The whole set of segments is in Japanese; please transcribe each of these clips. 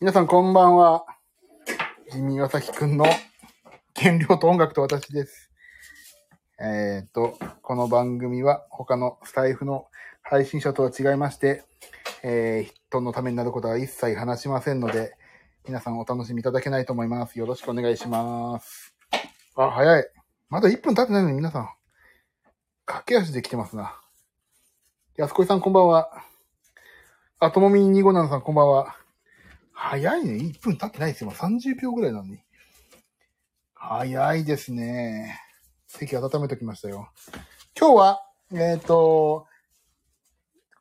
皆さんこんばんは。ジミーワサキくんの原料と音楽と私です。えっ、と、この番組は他のスタイフの配信者とは違いまして、えー人のためになることは一切話しませんので、皆さんお楽しみいただけないと思います。よろしくお願いします。あ、早い。まだ1分経ってないのに皆さん、駆け足で来てますな。安子さんこんばんは。あ、ともみ257さんこんばんは。早いね。1分経ってないですよ。今30秒ぐらいなのに。早いですね。席温めときましたよ。今日は、えっ、と、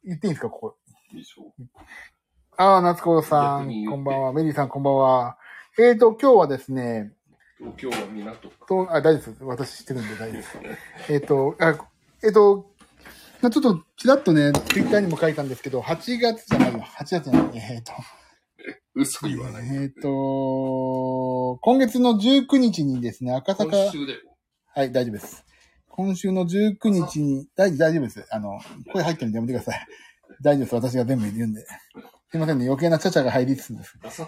言っていいんですか、ここ。でしょああ、夏子さんこんばんは。メリーさん、こんばんは。えっ、と、今日はですね、東京は港区。と、あ、大丈夫です。私知ってるんで大丈夫です。えっと、あ、えっと、まあちょっと、ちらっとね、ツイッターにも書いたんですけど、8月じゃないよ。8月じゃない。えっ、と、嘘言わない。えっ、と、今月の19日にですね、赤坂、今週でも。はい、大丈夫です。今週の19日に、大大丈夫です。あの、声入ってるんでやめてください。大丈夫です。私が全部言うんで。すいませんね。余計なちゃちゃが入りつつです。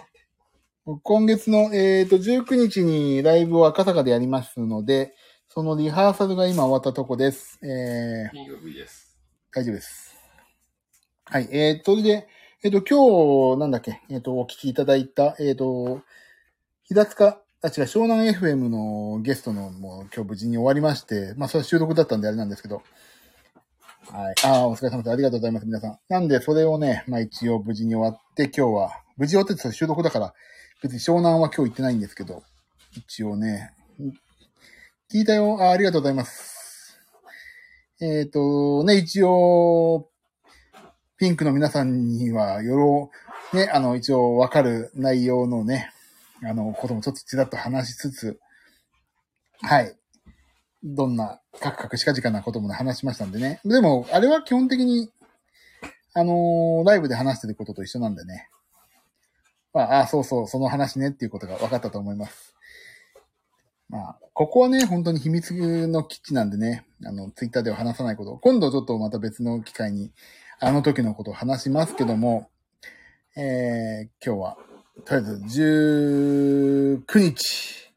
今月の、えっ、と、19日にライブを赤坂でやりますので、そのリハーサルが今終わったとこです。えー、金曜日です。大丈夫です。はい。えー、それで、えっ、と、今日、なんだっけ、えっ、と、お聞きいただいた、えっ、と、平塚、あ、違う、湘南 FM のゲストの、もう今日無事に終わりまして、まあ、それは収録だったんであれなんですけど、はい。ああ、お疲れ様です。ありがとうございます、皆さん。なんで、それをね、まあ一応無事に終わって、今日は、無事終わってて収録だから、別に湘南は今日行ってないんですけど、一応ね、聞いたよ。あありがとうございます。えっ、と、ね、一応、ピンクの皆さんには、よろ、ね、あの、一応わかる内容のね、あの、こともちょっとちらっと話しつつ、はい。どんな、カクカクしかじかなことも話しましたんでね。でも、あれは基本的に、あのーライブで話してることと一緒なんでね。まあ、あ、そうそう、その話ねっていうことが分かったと思います。まあ、ここはね、本当に秘密の基地なんでね、あの、ツイッターでは話さないこと。今度ちょっとまた別の機会に、あの時のことを話しますけども、えー、今日は、とりあえず19日、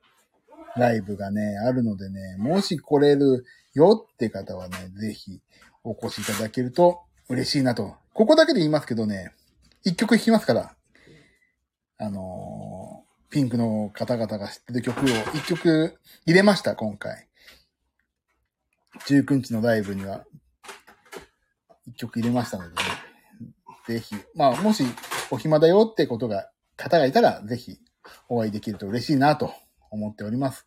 ライブがね、あるのでね、もし来れるよって方はね、ぜひお越しいただけると嬉しいなと。ここだけで言いますけどね、一曲弾きますから、あのーピンクの方々が知ってる曲を一曲入れました、今回。19日のライブには一曲入れましたのでね、ぜひ、まあ、もしお暇だよってことが、方がいたら、ぜひお会いできると嬉しいなと思っております。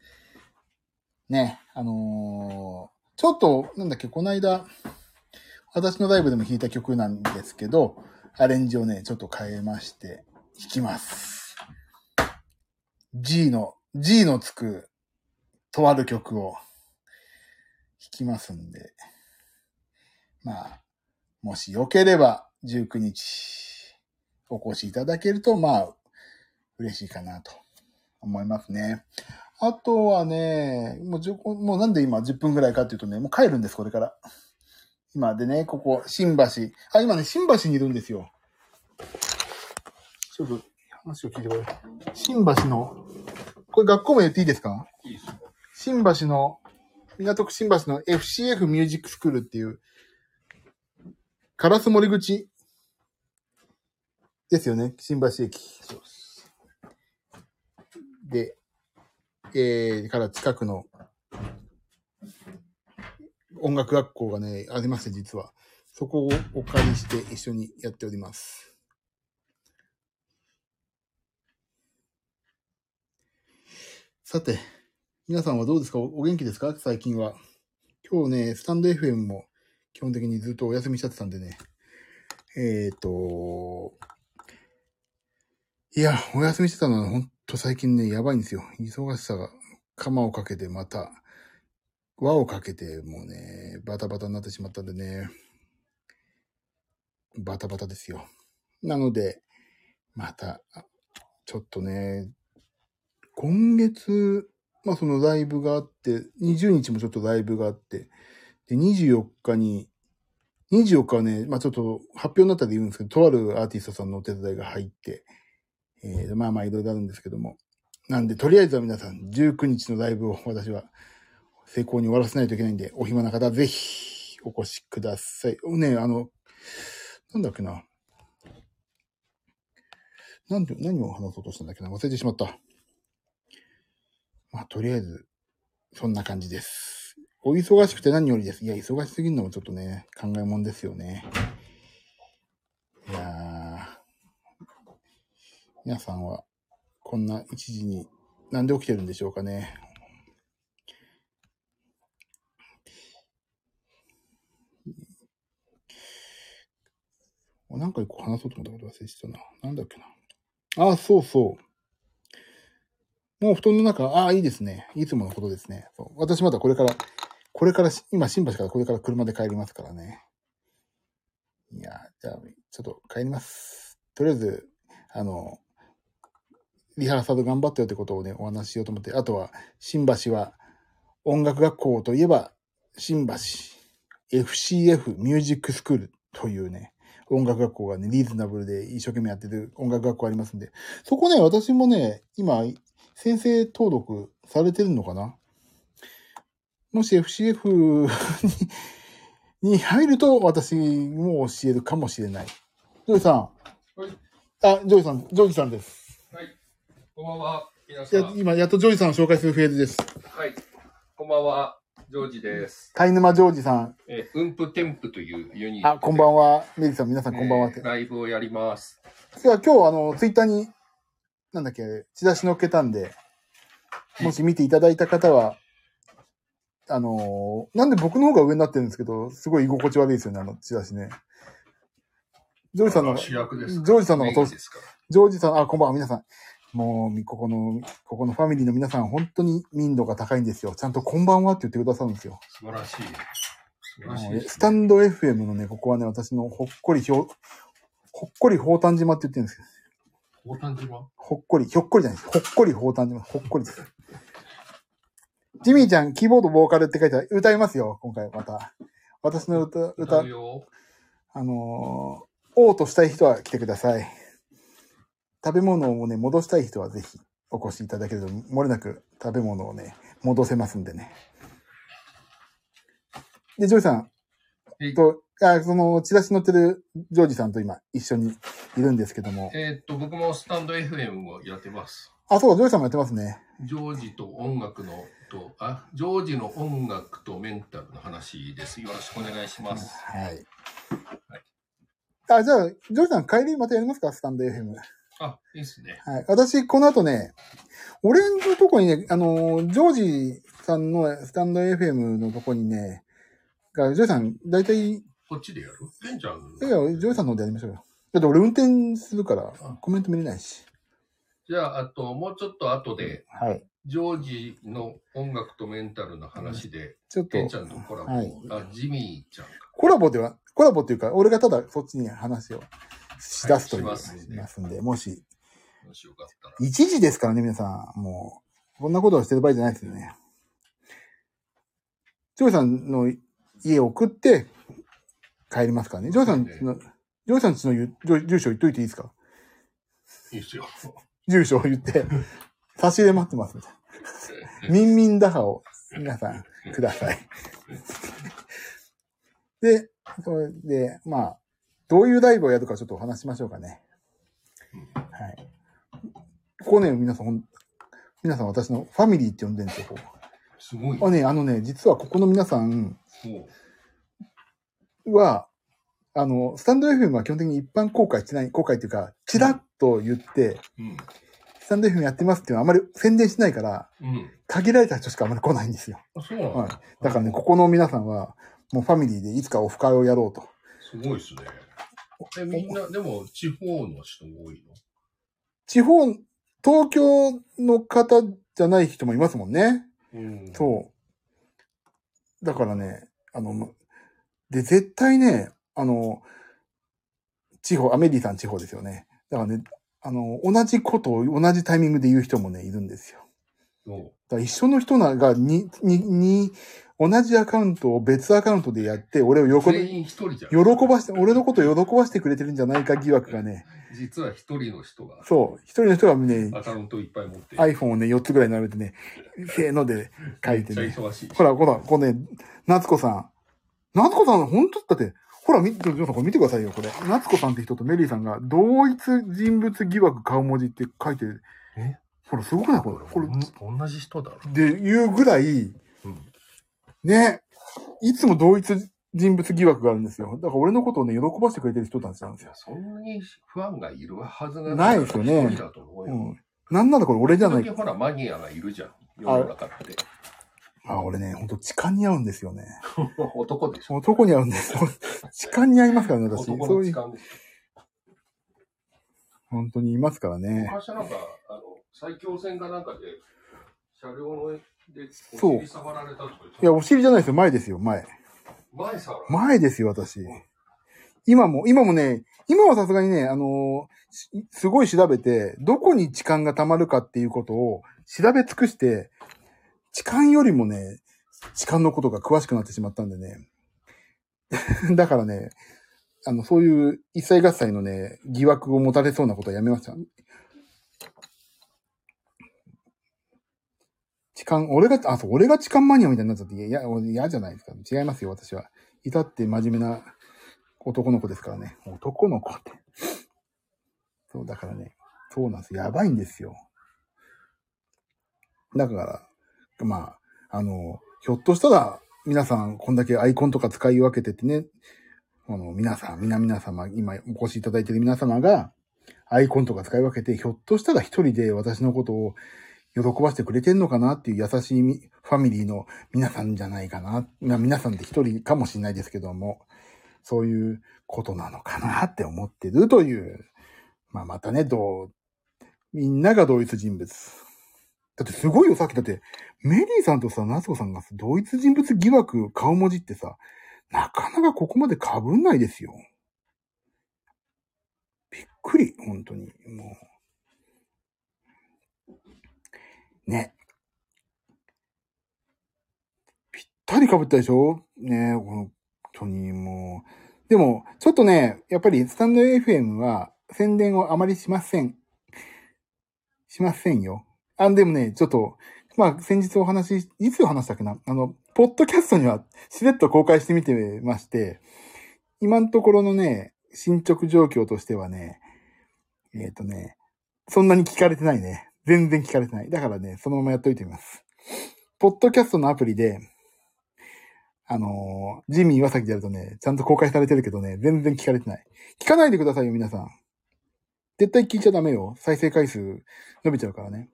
ね、あのーちょっと、なんだっけ、この間、私のライブでも弾いた曲なんですけど、アレンジをね、ちょっと変えまして、弾きます。G の、G のつく、とある曲を弾きますんで、まあ、もしよければ、19日、お越しいただけると、まあ、嬉しいかなと思いますね。あとはね、もうもうなんで今10分ぐらいかっていうとね、もう帰るんです、これから。今でね、ここ、新橋。あ、今ね、新橋にいるんですよ。ちょっと話を聞いてください。新橋の、これ学校名言っていいですか？いいですよ。新橋の、港区新橋の FCF ミュージックスクールっていう、烏森口ですよね、新橋駅。そうです。で、えー、から近くの音楽学校がね、ありまして、実は。そこをお借りして一緒にやっております。さて、皆さんはどうですか？お元気ですか？最近は。今日ね、スタンド FM も基本的にずっとお休みしちゃってたんでね。えっ、と、いや、お休みしてたのはほんと最近ね、やばいんですよ。忙しさが、釜をかけてまた、輪をかけてもうね、バタバタになってしまったんでね、バタバタですよ。なので、また、ちょっとね、今月、まあそのライブがあって、20日もちょっとライブがあって、で、24日に、24日はね、まあちょっと発表になったで言うんですけど、とあるアーティストさんのお手伝いが入って、えー、まあまあいろいろあるんですけども。なんで、とりあえずは皆さん、19日のライブを私は成功に終わらせないといけないんで、お暇な方ぜひお越しください。ね、あの、なんだっけな。なんで、何を話そうとしたんだっけな忘れてしまった。まあ、とりあえず、そんな感じです。お忙しくて何よりです。いや、忙しすぎるのもちょっとね、考えもんですよね。いやー、皆さんは、こんな一時に、なんで起きてるんでしょうかね。なんか一個話そうと思ったこと忘れてたな。なんだっけな。あ、そうそう。もう布団の中、ああ、いいですね。いつものことですね。そう私まだこれから、これから、今、新橋からこれから車で帰りますからね。いや、じゃあ、ちょっと帰ります。とりあえず、あの、リハーサル頑張ったよってことをね、お話ししようと思って、あとは、新橋は、音楽学校といえば、新橋 FCF ミュージックスクールというね、音楽学校がね、リーズナブルで一生懸命やってる音楽学校ありますんで、そこね、私もね、今、先生登録されてるのかな？もし FCF に に入ると私も教えるかもしれない。ジョイさん。はいあ、ジョイさん、ジョイさんです。はい。こんばんは。皆さん。や今、やっとジョイさんを紹介するフェーズです。はい。こんばんは。ジョージです。タイ沼ジョージさん。えー、ウンプテンプというユニットで。あ、こんばんは。メリーさん、皆さんこんばんはって。えーライブをやります。いや、今日、あの、ツイッターに、なんだっけ、チラシ載っけたんで、もし見ていただいた方は、あのーなんで僕の方が上になってるんですけど、すごい居心地悪いですよね、あのチラシね。ジョージさんの、ジ主役です。ジョージさんのメインですか？ら。ョージさん、あ、こんばんは、皆さん。もう、ここの、ここのファミリーの皆さん、本当に民度が高いんですよ。ちゃんとこんばんはって言ってくださるんですよ。素晴らしい。素晴らしいね。スタンド FM のね、ここはね、私のほっこりひょ、ほっこり宝丹島って言ってるんですけど、大谷島？ほっこり、ひょっこりじゃないです。ほっこり宝丹島、ほっこりです。ジミーちゃん、キーボードボーカルって書いてある。歌いますよ、今回また。私の歌、歌歌う、よ。あのー、王としたい人は来てください。食べ物をね、戻したい人はぜひお越しいただけると、漏れなく食べ物をね、戻せますんでね。で、ジョージさんはいと、あその、チラシ載ってるジョージさんと今一緒にいるんですけども。えーっと、僕もスタンド FM をやってます。あ、そう、ジョージさんもやってますね。ジョージと音楽のと、あ、ジョージの音楽とメンタルの話です。よろしくお願いします。はい。あ、じゃあ、ジョージさん帰りまたやりますか？スタンド FM。あ、いいっすね。はい。私、この後ね、俺のとこにね、あの、ジョージさんのスタンド FM のとこにね、が、ジョージさん、だいたい、いこっちでやる？ケンちゃん。や、ジョージさんの方でやりましょうよ。だって俺運転するから、コメント見れないし。じゃあ、あと、もうちょっと後で、はい。ジョージの音楽とメンタルの話で、ちょっとケン、ちゃんとコラボ、はいあ、ジミーちゃんか。コラボでは、コラボっていうか、俺がただそっちに話をし出すという、はいしますんでしますんで、もし、もしよかったら。1時ですからね、皆さん。もう、こんなことをしてる場合じゃないですよね。ジョージさんの家を送って帰りますからね。ジョージさんちの、ジョージさんちのゆ住住所言っといていいですか？いいっすよ。住所を言って、差し入れ待ってますみたいな。ミンミン打破を皆さんください。で、それで、まあ、どういうライブをやるかちょっとお話ししましょうかね。はい。ここね、皆さん皆さん私のファミリーって呼んでるんですよ。こすごい。こあね、あのね、実はここの皆さん。は、あの、スタンド FM は基本的に一般公開してない、公開っていうか、チラッと言って、うん。スタンド FM やってますっていうのはあまり宣伝しないから、うん。限られた人しかあまり来ないんですよ。あ、そうなんだ。はい。だからね、ここの皆さんは、もうファミリーでいつかオフ会をやろうと。すごいっすね。え、みんな、でも、地方の人多いの？地方、東京の方じゃない人もいますもんね。うんそう。だからね、あの、で、絶対ね、あの、地方、アメリカン地方ですよね。だからね、あの、同じことを同じタイミングで言う人もね、いるんですよ。だから一緒の人なが、に、に、に、同じアカウントを別アカウントでやって、俺を喜び、全員一人じゃん。喜ばして、俺のことを喜ばしてくれてるんじゃないか疑惑がね、実は一人の人がそう、一人の人がね、アカウントいっぱい持って、iPhone をね、4つぐらい並べてね、せーので書いてね。忙しい。ほら、ほら、これね、夏子さん。夏子さん、本当だって、ほら、み、ジョーさん、これ見てくださいよ、これ。夏子さんって人とメリーさんが、同一人物疑惑顔文字って書いてる。え？ほら、すごくない？これ。これ、ん同じ人だろ。で、いうぐらい、うんね、いつも同一人物疑惑があるんですよ。だから俺のことをね、喜ばせてくれてる人たちなんですよ。いや、そんなにファンがいるはずがないですよねうん。なんならこれ俺じゃないほら、マニアがいるじゃん。世の中って。あ、俺ね、ほんと痴漢に合うんですよね。男でしょ。男に合うんです。痴漢に合いますからね、私。男そういう、の時間ですよ。本当にいますからね。昔なんか、あの、最強戦かなんかで、車両ので、そうお尻触られたとか言っていや、お尻じゃないですよ。前ですよ、前。前触られ前ですよ、私。今も、今もね、今はさすがにね、あのーしすごい調べて、どこに痴漢が溜まるかっていうことを調べ尽くして、痴漢よりもね、痴漢のことが詳しくなってしまったんでね。だからね、あの、そういう一切合切のね、疑惑を持たれそうなことはやめました。痴漢、俺が、あ、そう、俺が痴漢マニアみたいになっちゃって、いや、いや嫌じゃないですか。違いますよ、私は。いたって真面目な男の子ですからね。男の子って。そう、だからね、そうなんです。やばいんですよ。だから、まあ、あの、ひょっとしたら、皆さん、こんだけアイコンとか使い分けててね、あの、皆さん、皆々様、今お越しいただいている皆様が、アイコンとか使い分けて、ひょっとしたら一人で私のことを喜ばせてくれてんのかなっていう優しいファミリーの皆さんじゃないかな。まあ皆さんで一人かもしれないですけども、そういうことなのかなって思ってるという、まあまたね、どう、みんなが同一人物。だってすごいよ、さっきだって、メリーさんとさ、夏子さんが同一人物疑惑顔文字ってさ、なかなかここまで被んないですよ。びっくり、本当に。もう。ね。ぴったり被ったでしょ？ね本当にもう。でも、ちょっとね、やっぱりスタンド FM は宣伝をあまりしません。しませんよ。あ、でもね、ちょっと、まあ、先日お話し、いつ話したっけな？あの、ポッドキャストにはしれっと公開してみてまして、今のところのね、進捗状況としてはね、えっ、とね、そんなに聞かれてないね。全然聞かれてない。だからね、そのままやっといてみます。ポッドキャストのアプリで、あのージミー岩崎でやるとね、ちゃんと公開されてるけどね、全然聞かれてない。聞かないでくださいよ、皆さん。絶対聞いちゃダメよ。再生回数伸びちゃうからね。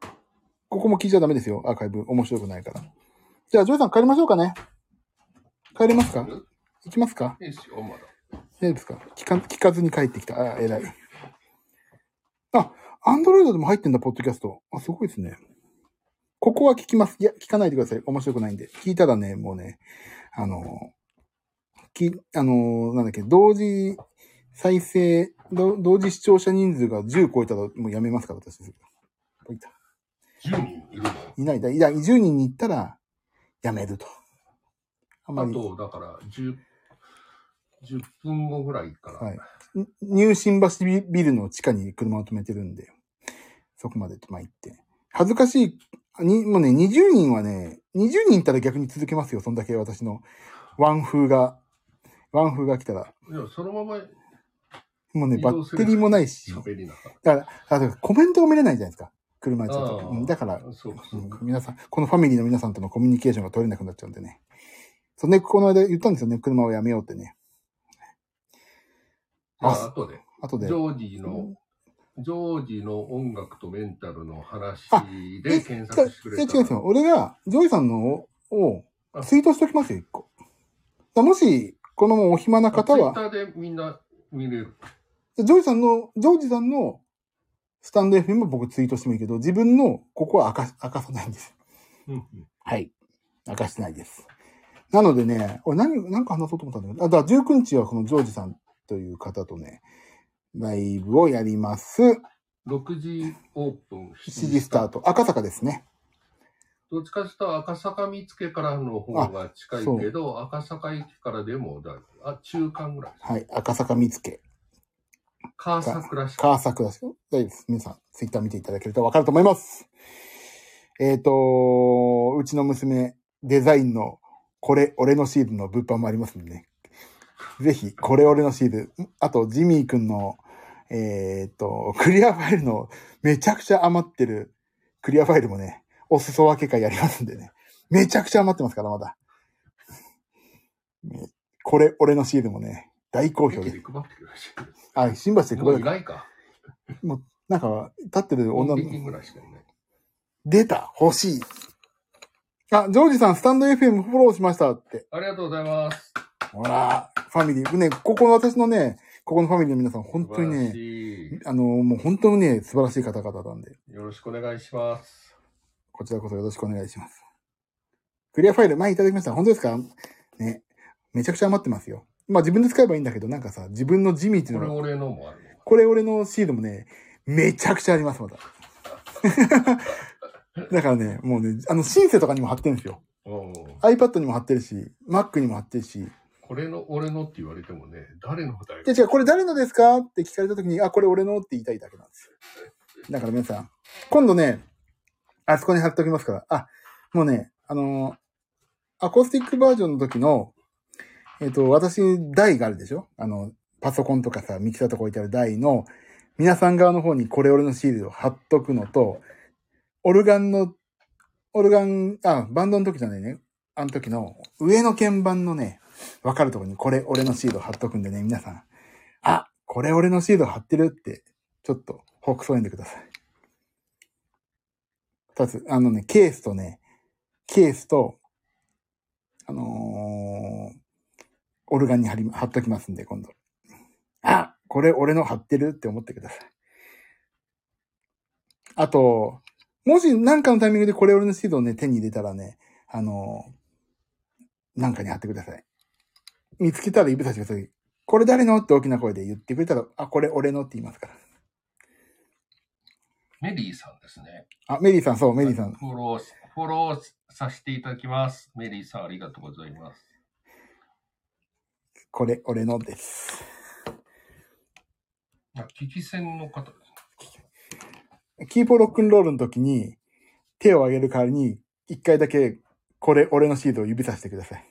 ここも聞いちゃダメですよ、アーカイブ。面白くないから。じゃあ、ジョイさん帰りましょうかね。帰れますか？行きますか？いいですよ、まだ。大丈夫ですか？聞か聞かずに帰ってきた。あ、偉い。あ、アンドロイドでも入ってんだ、ポッドキャスト。あ、すごいですね。ここは聞きます。いや、聞かないでください。面白くないんで。聞いたらね、もうね、あの、き、あの、なんだっけ、同時再生、ど同時視聴者人数が10超えたらもうやめますから、私。いた10人いるの？いないだ。いや、10人に行ったら、やめると。あんまり。あと、だから、10、10分後ぐらいから、はいんニュー新橋ビビルの地下に車を止めてるんで、そこまでまあ行って。恥ずかしい、に、もうね、20人はね、20人いったら逆に続けますよ、そんだけ私のワン風が、ワン風が来たら。いや、そのままもうね、移動するバッテリーもないし。喋りながだから、あだからコメントが見れないじゃないですか。車でちょっと。あーうんだから、ら。そうか、そうか。うん皆さん、このファミリーの皆さんとのコミュニケーションが取れなくなっちゃうんでね。そうね、この間言ったんですよね、車をやめようってね。じゃあ、後で、後でジ。ョージの、ジョージの音楽とメンタルの話あで検索してくれたいや違うんですよ。俺が、ジョイさんのをツイートしておきますよ、一個。だもし、このお暇な方は、ツイッターでみんな見れる。ジョイさんの、ジョージさんのスタンド FM も僕ツイートしてもいいけど、自分のここは明か明かさないんです。はい。明かしてないです。なのでね、俺何、何か話そうと思ったんだけど、あ、だから19日はこのジョージさんという方とね、ライブをやります。6時オープン、7時スタート。赤坂ですね。どっちかというと赤坂見附からの方が近いけど、赤坂駅からでもだ、あ、中間ぐらい。はい。赤坂見附。川桜市。川桜市。大丈夫です。皆さん、ツイッター見ていただけるとわかると思います。えっ、と、うちの娘、デザインの、これ、俺のシールの物販もありますんでね。ぜひ、これ、俺のシール。あと、ジミーくんの、えっ、と、クリアファイルの、めちゃくちゃ余ってる、クリアファイルもね、お裾分け会やりますんでね。めちゃくちゃ余ってますから、まだ。これ、俺のシールもね、大好評で。あ、新橋でもう配る。いないか。なんか、立ってる女の女人ぐらいしかいない。出た欲しいあ、ジョージさん、スタンド FM フォローしましたって。ありがとうございます。ほら、ファミリー。ね、ここの私のね、ここのファミリーの皆さん、本当にね、しあの、もう本当にね、素晴らしい方々なんで、い。よろしくお願いします。こちらこそよろしくお願いします。クリアファイル、前いただきました。本当ですか？ね、めちゃくちゃ余ってますよ。まあ自分で使えばいいんだけど、なんかさ、自分の地味っていうのが、これ俺のもあるの。これ俺のシールもね、めちゃくちゃあります、まだ。だからね、もうね、あの、シンセとかにも貼ってるんですよ。うん。iPad にも貼ってるし、Mac にも貼ってるし、これの俺のって言われてもね、誰のだよ。で、違う、これ誰のですかって聞かれたときに、あ、これ俺のって言いたいだけなんですよ。だから皆さん、今度ね、あそこに貼っておきますから、あ、もうね、あのーアコースティックバージョンの時の、えっ、と、私、台があるでしょ？あの、パソコンとかさ、ミキサーとか置いてある台の、皆さん側の方にこれ俺のシールを貼っとくのと、オルガンの、オルガン、あ、バンドの時じゃないね。あの時の、上の鍵盤のね、わかるとこにこれ俺のシール貼っとくんでね、皆さん、あ、これ俺のシール貼ってるって、ちょっと、ほくそんでください。二つ、あのね、ケースとね、ケースと、あのーオルガンに貼り、貼っときますんで、今度。あ、これ俺の貼ってるって思ってください。あと、もし何かのタイミングでこれ俺のシールをね、手に入れたらね、あのーなんかに貼ってください。見つけたら指差してください。これ誰のって大きな声で言ってくれたら、あ、これ俺のって言いますから。メリーさんですね。あ、メリーさん、そう、メリーさん。フォロー、フォローさせていただきます。メリーさん、ありがとうございます。これ俺のです。あ、危機戦の方ですね。キーポロックンロールの時に、手を上げる代わりに、一回だけ、これ俺のシールを指さしてください。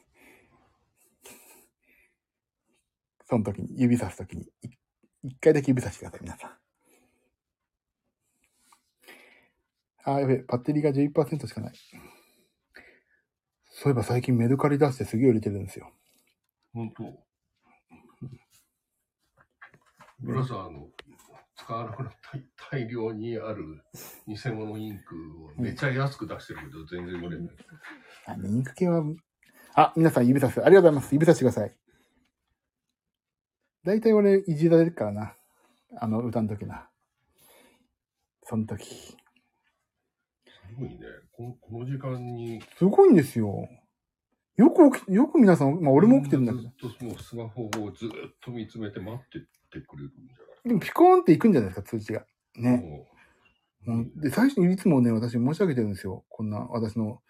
その時に、指さす時に、い一回だけ指さしてください、皆さん。あー、やべえ、バッテリーが11%しかない。そういえば最近メルカリ出してすげえ売れてるんですよ。本当。ブラザーの使わなくなった大量にある偽物インクをめちゃ安く出してるけど全然売れない。あ、ねインク系は、あ、皆さん指さす。ありがとうございます。指さしてください。だいたい俺、いじられるからな。あの、歌の時な。その時。すごいね。このこの時間に。すごいんですよ。よく起き、よく皆さん、まあ俺も起きてるんだけど。ずっともうスマホをずっと見つめて待っててくれるんじゃでもピコーンっていくんじゃないですか、通知が。ないね。もうんで、最初にいつもね、私申し上げてるんですよ。こんな、私の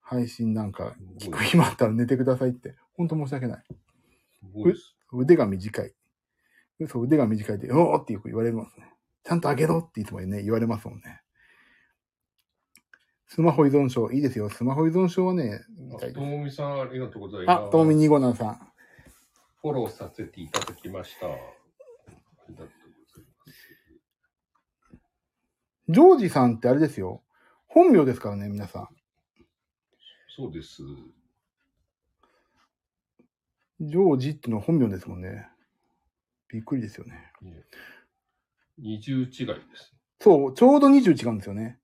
配信なんか、聞く暇あったら寝てくださいって。ほんと申し訳ない。腕が短い。そう、腕が短いで、おーってよく言われますね。ちゃんと上げろっていつもね、言われますもんね。スマホ依存症、いいですよ。スマホ依存症はね、みたいとです。もみさん、ありがとうございます。あ、ともみにごなさん。フォローさせていただきました。ありがとうございます。ジョージさんってあれですよ。本名ですからね、皆さん。そうです。ジョージっていうのは本名ですもんね。びっくりですよね。ね二重違いです。そう、ちょうど20違うんですよね。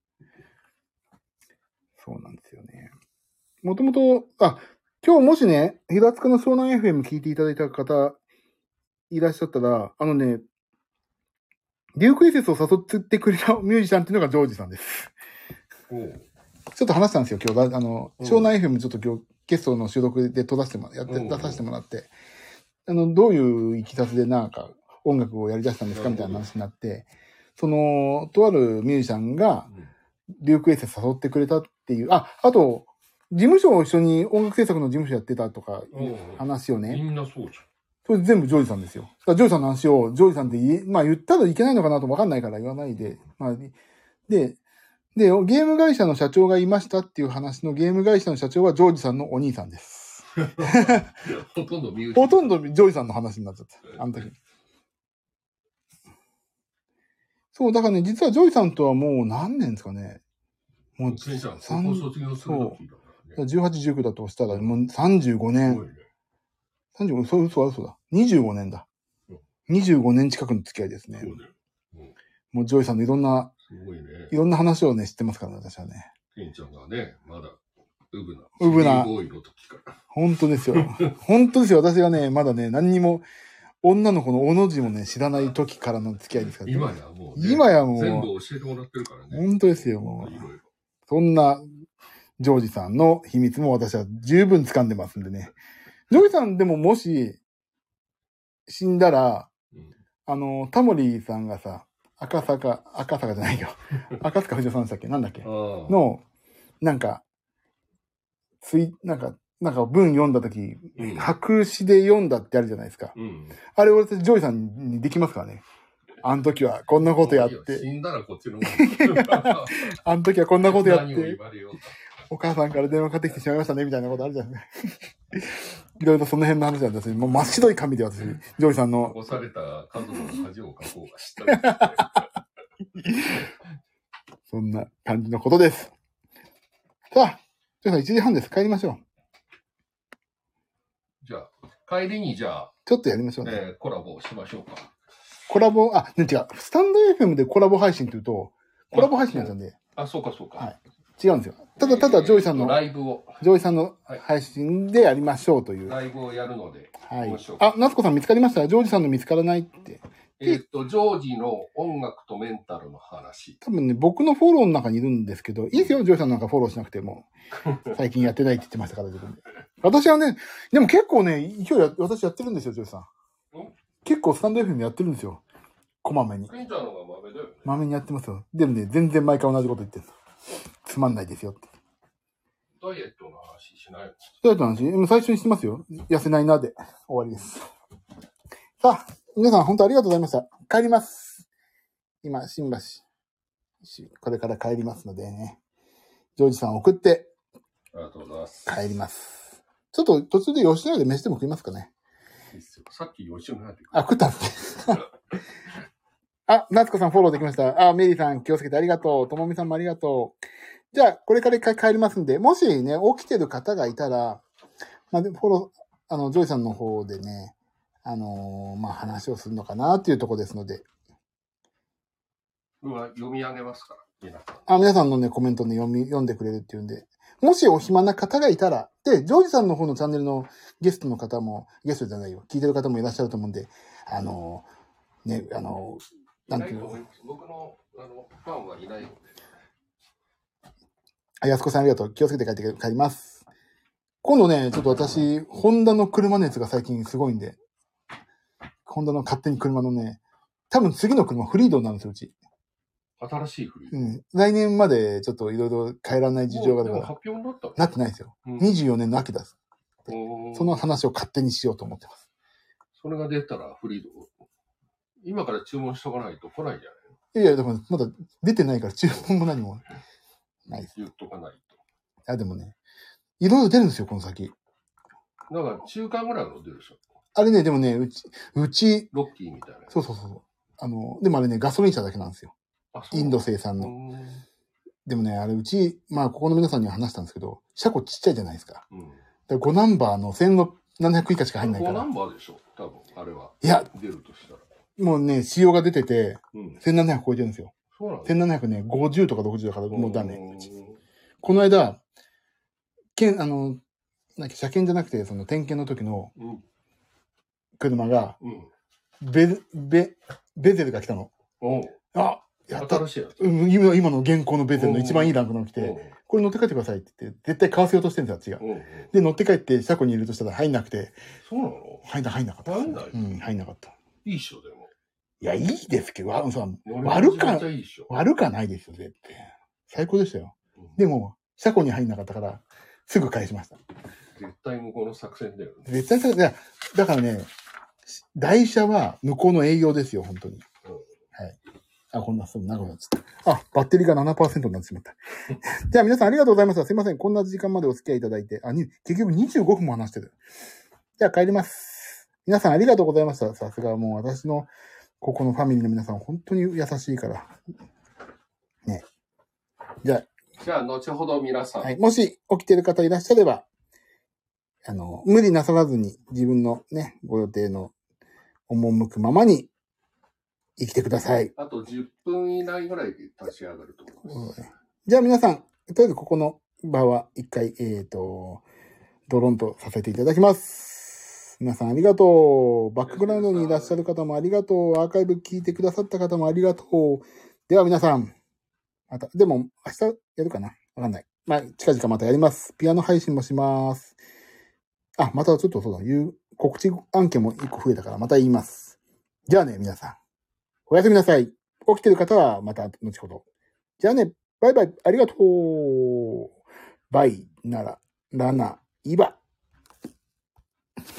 そうなんですよね。もともと、あ、今日もしね、平塚の湘南 FM 聞いていただいた方いらっしゃったら、あのね、デュークエセスを誘ってくれた ミュージシャンっていうのがジョージさんです。ちょっと話したんですよ、今日。だ。あの、うん。湘南 FM ちょっと今日ゲストの収録で撮らせてもらやって、うん。出させてもらって、あの、どういういきさつでなんか音楽をやり出したんですかみたいな話になって、その、とあるミュージシャンが、うん。デュークエセス誘ってくれたっていう、あ、あと、事務所を一緒に音楽制作の事務所やってたとかいう話をね、みんなそうじそれ全部ジョージさんですよ。だからジョージさんの話を、ジョージさんって言え、まあ言ったらいけないのかなとわかんないから言わないで、まあ、で、で、ゲーム会社の社長がいましたっていう話のゲーム会社の社長はジョージさんのお兄さんです。ほとんど身内。ほとんどジョージさんの話になっちゃった。あの時。そう、だからね、実はジョージさんとはもう何年ですかね。もう、卒業する時。18、19だとしたら、もう35す年ね。35、そう、嘘だ、嘘だ。25年だうん。25年近くの付き合いですねそう。ね。もうジョージさんのいろんな、すごいねい。ろんな話をね、知ってますからね、私はね。ケンちゃんがね、まだ、ウブな。ウブな。本当ですよ。本当ですよ。私がね、まだね、何にも、女の子のおの字もね、知らない時からの付き合いですから、今やもう、ね、今やもう全部教えてもらってるからね。本当ですよ、もうい。ろいろ。そんな、ジョージさんの秘密も私は十分掴んでますんでね。ジョージさんでももし、死んだら、うんあの、タモリさんがさ、赤坂、赤坂じゃないよ。赤坂藤尾さんでしたっけ？なんだっけ？の、なんか、つい、なんか、なんか文読んだとき、うん白紙で読んだってあるじゃないですか。うん。あれ俺たちジョージさんにできますからね？あの時はこんなことやっいいよて、死んだらこっちの。あの時はこんなことやって。お母さんから電話かかってきてしまいましたね、みたいなことあるじゃないろいろその辺の話なんですもう真っ白い紙で私、ジョージさんの、残された家族の恥をかこうが知ったりそんな感じのことです。さあ、ジョージさん1時半です。帰りましょう。じゃあ、帰りにじゃあ、ちょっとやりましょうね。えーコラボしましょうか。コラボ、あ、ね、違う。スタンド FM でコラボ配信って言うと、コラボ配信なんで、あ、そうかそうか。はい違うんですよ。ただただジョージさんの、ライブを、ジョージさんのはい配信でやりましょうという。ライブをやるので、はいあ、夏子さん見つかりました？ジョージさんの見つからないって。えーっと、ジョージの音楽とメンタルの話。多分ね、僕のフォローの中にいるんですけど、いいですよ、ジョージさんなんかフォローしなくても。最近やってないって言ってましたから、自分で。私はね、でも結構ね、勢いや、私やってるんですよ、ジョージさんん？結構スタンド FM やってるんですよ。こまめに。ケンちゃんの方が豆だよね。まめにやってますよ。でもね、全然毎回同じこと言ってるの。つまんないですよって。ダイエットの話しないの？どうやった話もう最初にしてますよ。痩せないなで。終わりです。さあ、皆さん本当ありがとうございました。帰ります。今、新橋。しこれから帰りますのでね。ジョージさん送ってありがとうございます。帰ります。ちょっと途中で吉野家で飯でも食いますかね。いいっすよさっき吉野家であ、食ったんですね。あ、夏子さんフォローできました。あ、メリーさん気をつけてありがとう。ともみさんもありがとう。じゃあ、これから一回帰りますんで、もしね、起きてる方がいたら、まあ、でフォロー、あの、ジョイさんの方でね、あのーまあ、話をするのかなっていうところですので、うわ読み上げますから、皆さん。あ、皆さんのね、コメントね、読み、読んでくれるっていうんで、もしお暇な方がいたら、で、ジョージさんの方のチャンネルのゲストの方も、ゲストじゃないよ、聞いてる方もいらっしゃると思うんで、あのーね、あのーなんていうの？僕のあのファンはいないので。あ、安子さんありがとう。気をつけて帰って帰ります。今度ね、ちょっと私、ホンダの車熱が最近すごいんで、ホンダの勝手に車のね、多分次の車フリードになるんですよ、うち。新しいフリー。うん。来年までちょっといろいろ変えられない事情があるから、もうでも発表になったの？なってないですよ。うん24年の秋だ。おーその話を勝手にしようと思ってます。それが出たらフリード？今から注文しとかないと来ないじゃないいやいや、でもまだ出てないから注文も何もないです。言っとかないあ、でもね、いろいろ出るんですよ、この先。と。だから中間ぐらいの出るでしょ。あれね、でもね、うち、うち、ロッキーみたいなやつ。そうそうそう。あの、でもあれね、ガソリン車だけなんですよ。あそうインド生産の。うんでもね、あれ、うち、まあ、ここの皆さんには話したんですけど、車庫ちっちゃいじゃないですか。うん。だから5ナンバーの1700以下しか入んないか5ナら。ンバーでしょ多分、あれは。いや、出るとしたら。もうね、仕様が出てて、うん。1700超えてるんですよ。そうなんだ。1700ね、50とか60だからもうダメ。んこの間、けん、あの、なんか車検じゃなくて、その点検の時のうん。車が、うん。ベ、ベ、ベゼルが来たの。おうあやった。新しいやつ。うん今今の現行のベゼルの一番いいランクのが来て、これ乗って帰ってくださいって言って、絶対買わせようとしてるんですよ、あっちが。で、乗って帰って車庫に入れるとしたら入んなくて、そうなの？入んな、入んなかった。入んないうん、入んなかった。いいっしょ、でも。いや、いいですけど、あのさ、悪か。悪かないですよ、絶対。最高でしたよ。うんでも、車庫に入んなかったから、すぐ返しました。絶対向こうの作戦だよね。絶対さ、いや、だからね、台車は向こうの営業ですよ、本当に。うんはい。あ、こんな、そう、長くなっちゃった。あ、バッテリーが7%になってしまった。じゃあ皆さんありがとうございました。すいません。こんな時間までお付き合いいただいて。あ、に、結局25分も話してる。じゃあ帰ります。皆さんありがとうございました。さすがもう私の、ここのファミリーの皆さん本当に優しいから。ね。じゃじゃあ、後ほど皆さあ、ん、はい。もし起きてる方いらっしゃれば、あの、無理なさらずに自分のね、ご予定の赴くままに生きてください。あと10分以内ぐらいで立ち上がると思います。じゃあ皆さん、とりあえずここの場は一回、えっ、と、ドロンとさせていただきます。皆さんありがとう。バックグラウンドにいらっしゃる方もありがとう。アーカイブ聞いてくださった方もありがとう。では皆さん、また、でも明日やるかな？わかんない。まあ、近々またやります。ピアノ配信もします。あ、またちょっとそうだ、言う、告知案件も一個増えたからまた言います。じゃあね、皆さん。おやすみなさい。起きてる方はまた後ほど。じゃあね、バイバイ、ありがとう。バイなら、ラナ、イバ。